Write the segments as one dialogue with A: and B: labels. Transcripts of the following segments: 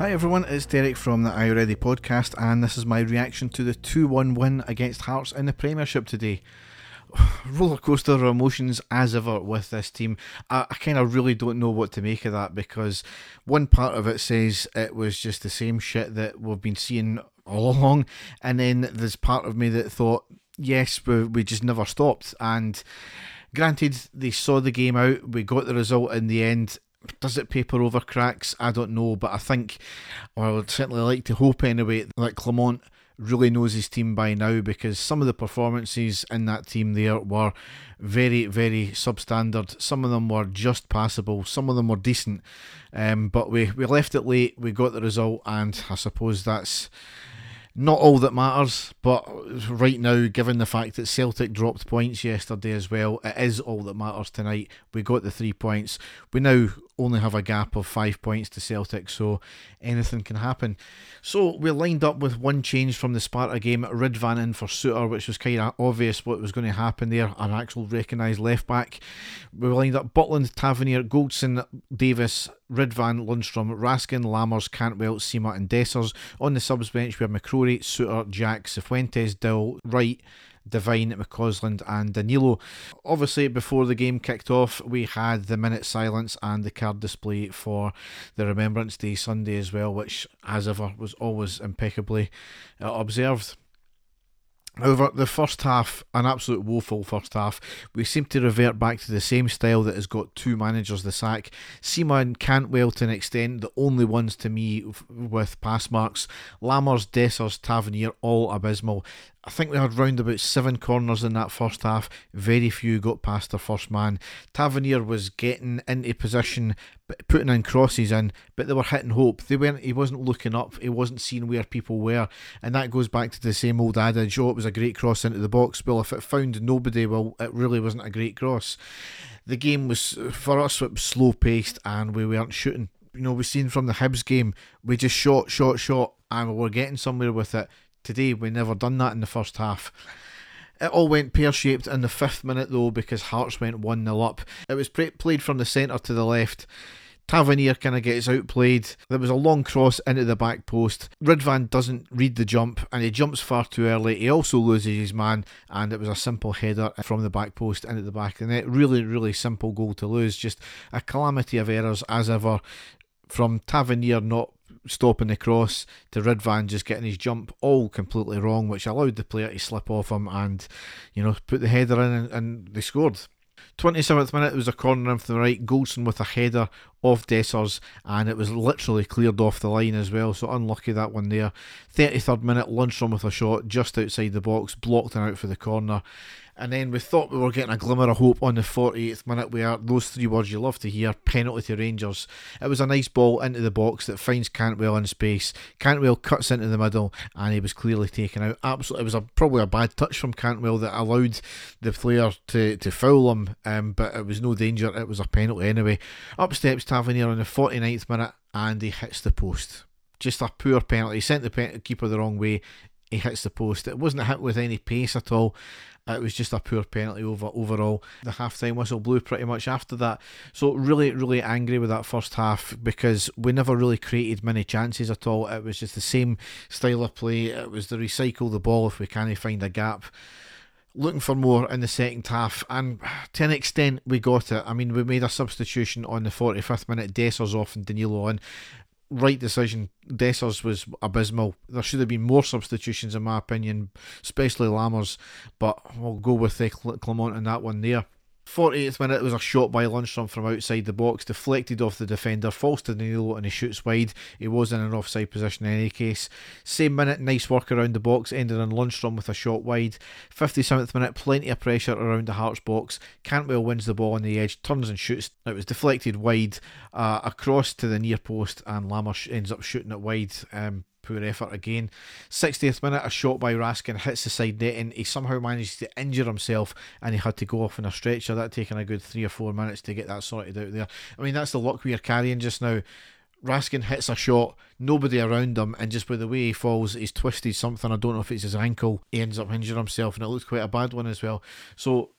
A: Hi everyone, it's Derek from the Are You Ready podcast, and this is my reaction to the 2 1 win against Hearts in the Premiership today. Roller coaster of emotions as ever with this team. I, I kind of really don't know what to make of that because one part of it says it was just the same shit that we've been seeing all along, and then there's part of me that thought, yes, we, we just never stopped. And granted, they saw the game out, we got the result in the end does it paper over cracks? I don't know, but I think, or I would certainly like to hope anyway, that Clement really knows his team by now because some of the performances in that team there were very, very substandard. Some of them were just passable, some of them were decent. Um, but we, we left it late, we got the result, and I suppose that's not all that matters, but right now, given the fact that Celtic dropped points yesterday as well, it is all that matters tonight. We got the three points. We now only have a gap of five points to Celtic, so anything can happen. So we lined up with one change from the Sparta game, Ridvan in for Souttar, which was kind of obvious what was going to happen there, an actual recognised left back. We lined up Butland, Tavernier, Goldson, Davies, Ridvan, Lundstram, Raskin, Lammers, Cantwell, Sima, and Dessers. On the subs bench, we have McCrorie, Souttar, Jack, Cifuentes, Dill, Wright, Devine, McCausland, and Danilo. Obviously, before the game kicked off, we had the minute silence and the card display for the Remembrance Day Sunday as well, which, as ever, was always impeccably uh, observed. However, the first half, an absolute woeful first half, we seem to revert back to the same style that has got two managers the sack. Sima and Cantwell, to an extent, the only ones to me with pass marks. Lammers, Dessers, Tavernier, all abysmal. I think we had round about seven corners in that first half. Very few got past their first man. Tavernier was getting into position, putting in crosses in, but they were hitting hope. They weren't. He wasn't looking up. He wasn't seeing where people were, and that goes back to the same old adage: "Oh, it was a great cross into the box." Well, if it found nobody, well, it really wasn't a great cross. The game was for us it was slow paced, and we weren't shooting. You know, we've seen from the Hibs game, we just shot, shot, shot, and we were getting somewhere with it. Today, we never done that in the first half. It all went pear shaped in the fifth minute though because Hearts went 1 0 up. It was played from the centre to the left. Tavernier kind of gets outplayed. There was a long cross into the back post. Ridvan doesn't read the jump and he jumps far too early. He also loses his man, and it was a simple header from the back post into the back of the net. Really, really simple goal to lose. Just a calamity of errors as ever from Tavernier not stopping the cross to Ridvan just getting his jump all completely wrong, which allowed the player to slip off him and, you know, put the header in and, and they scored. 27th minute, it was a corner in from the right. Goldson with a header off Dessers, and it was literally cleared off the line as well. So unlucky that one there. 33rd minute, Lundstram with a shot just outside the box, blocked and out for the corner. And then we thought we were getting a glimmer of hope on the 48th minute where those three words you love to hear penalty to Rangers. It was a nice ball into the box that finds Cantwell in space. Cantwell cuts into the middle and he was clearly taken out. Absolutely, it was a, probably a bad touch from Cantwell that allowed the player to, to foul him, um, but it was no danger. It was a penalty anyway. Up steps Tavernier on the 49th minute and he hits the post. Just a poor penalty. He sent the keeper the wrong way he hits the post. It wasn't hit with any pace at all. It was just a poor penalty over overall. The half time whistle blew pretty much after that. So really, really angry with that first half because we never really created many chances at all. It was just the same style of play. It was the recycle the ball if we can't find a gap looking for more in the second half, and to an extent we got it. I mean, we made a substitution on the 45th minute, Dessers off and Danilo on right decision. Dessers was abysmal. There should have been more substitutions, in my opinion, especially Lammers, but we'll go with the Clement in that one there. 48th minute it was a shot by Lundstram from outside the box, deflected off the defender, falls to Danilo and he shoots wide. He was in an offside position in any case. Same minute, nice work around the box, ended in Lundstram with a shot wide. 57th minute, plenty of pressure around the Hearts box. Cantwell wins the ball on the edge, turns and shoots. It was deflected wide uh, across to the near post, and Lammer ends up shooting it wide. Um, poor effort again. 60th minute, a shot by Raskin hits the side net and he somehow manages to injure himself and he had to go off in a stretcher. That taken a good three or four minutes to get that sorted out there. I mean, that's the luck we are carrying just now. Raskin hits a shot, nobody around him, and just by the way he falls, he's twisted something. I don't know if it's his ankle. He ends up injuring himself, and it looks quite a bad one as well. So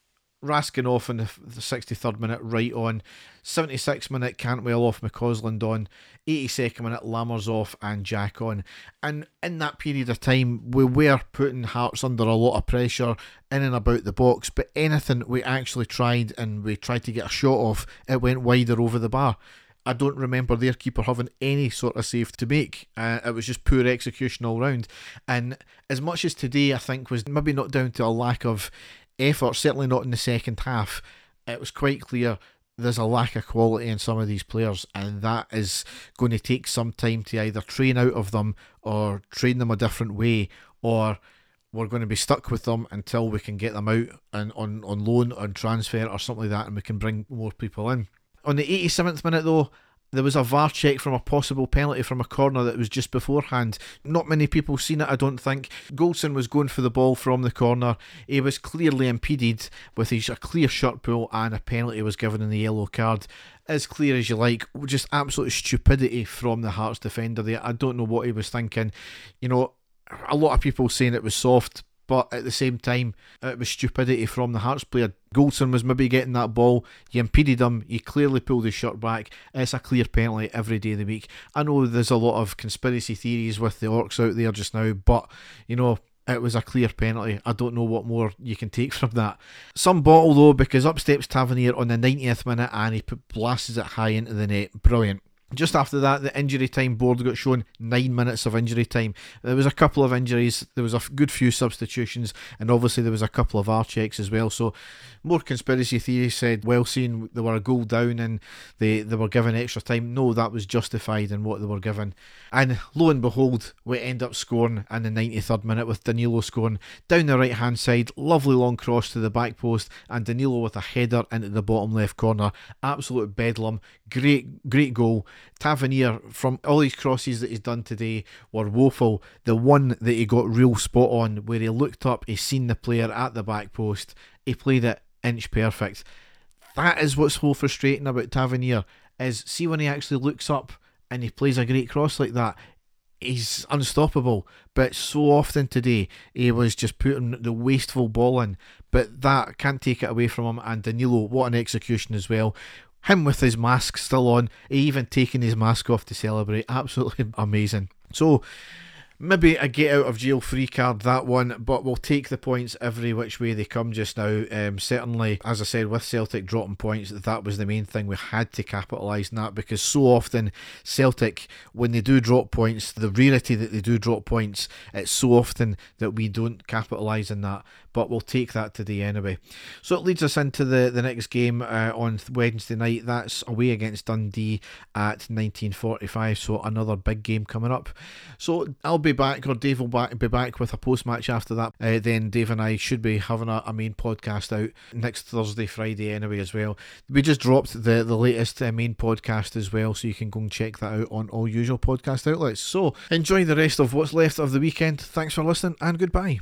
A: Raskin off in the, the 63rd minute, right on. 76 minute, Cantwell off, McCausland on. 82nd minute, Lammers off, and Jack on. And in that period of time, we were putting Hearts under a lot of pressure in and about the box, but anything we actually tried and we tried to get a shot off, it went wider over the bar. I don't remember their keeper having any sort of save to make. Uh, it was just poor execution all round. And as much as today, I think, was maybe not down to a lack of effort, certainly not in the second half, it was quite clear there's a lack of quality in some of these players, and that is going to take some time to either train out of them or train them a different way, or we're going to be stuck with them until we can get them out and on, on loan, on transfer, or something like that, and we can bring more people in. On the 87th minute, though, there was a VAR check from a possible penalty from a corner that was just beforehand. Not many people seen it, I don't think. Goldson was going for the ball from the corner. He was clearly impeded with his a clear shirt pull and a penalty was given in the yellow card. As clear as you like, just absolute stupidity from the Hearts defender there. I don't know what he was thinking. You know, a lot of people saying it was soft, but at the same time, it was stupidity from the Hearts player. Goldson was maybe getting that ball. You impeded him. You clearly pulled his shirt back. It's a clear penalty every day of the week. I know there's a lot of conspiracy theories with the Orcs out there just now, but you know. It was a clear penalty. I don't know what more you can take from that. Some bottle though, because up steps Tavernier on the 90th minute and he blasts it high into the net. Brilliant. Just after that, the injury time board got shown nine minutes of injury time. There was a couple of injuries, there was a good few substitutions, and obviously there was a couple of VAR checks as well. So, more conspiracy theories said, well, seeing they were a goal down and they, they were given extra time. No, that was justified in what they were given. And lo and behold, we end up scoring in the 93rd minute with Danilo scoring down the right hand side. Lovely long cross to the back post, and Danilo with a header into the bottom left corner. Absolute bedlam. Great, great goal. Tavernier, from all these crosses that he's done today, were woeful. The one that he got real spot on, where he looked up, he seen the player at the back post, he played it inch perfect. That is what's so frustrating about Tavernier, is see when he actually looks up and he plays a great cross like that, he's unstoppable. But so often today, he was just putting the wasteful ball in. But that can't take it away from him. And Danilo, what an execution as well. Him with his mask still on, even taking his mask off to celebrate. Absolutely amazing. So, maybe a get out of jail free card that one, but we'll take the points every which way they come just now. Um, certainly, as I said, with Celtic dropping points, that was the main thing we had to capitalise on that because so often Celtic, when they do drop points, the rarity that they do drop points, it's so often that we don't capitalise on that. But we'll take that today anyway. So it leads us into the, the next game uh, on Wednesday night. That's away against Dundee at 1945. So another big game coming up. So I'll be back, or Dave will be back with a post match after that. Uh, then Dave and I should be having a, a, main podcast out next Thursday, Friday anyway as well. We just dropped the the latest uh, main podcast as well, so you can go and check that out on all usual podcast outlets. So enjoy the rest of what's left of the weekend. Thanks for listening and goodbye.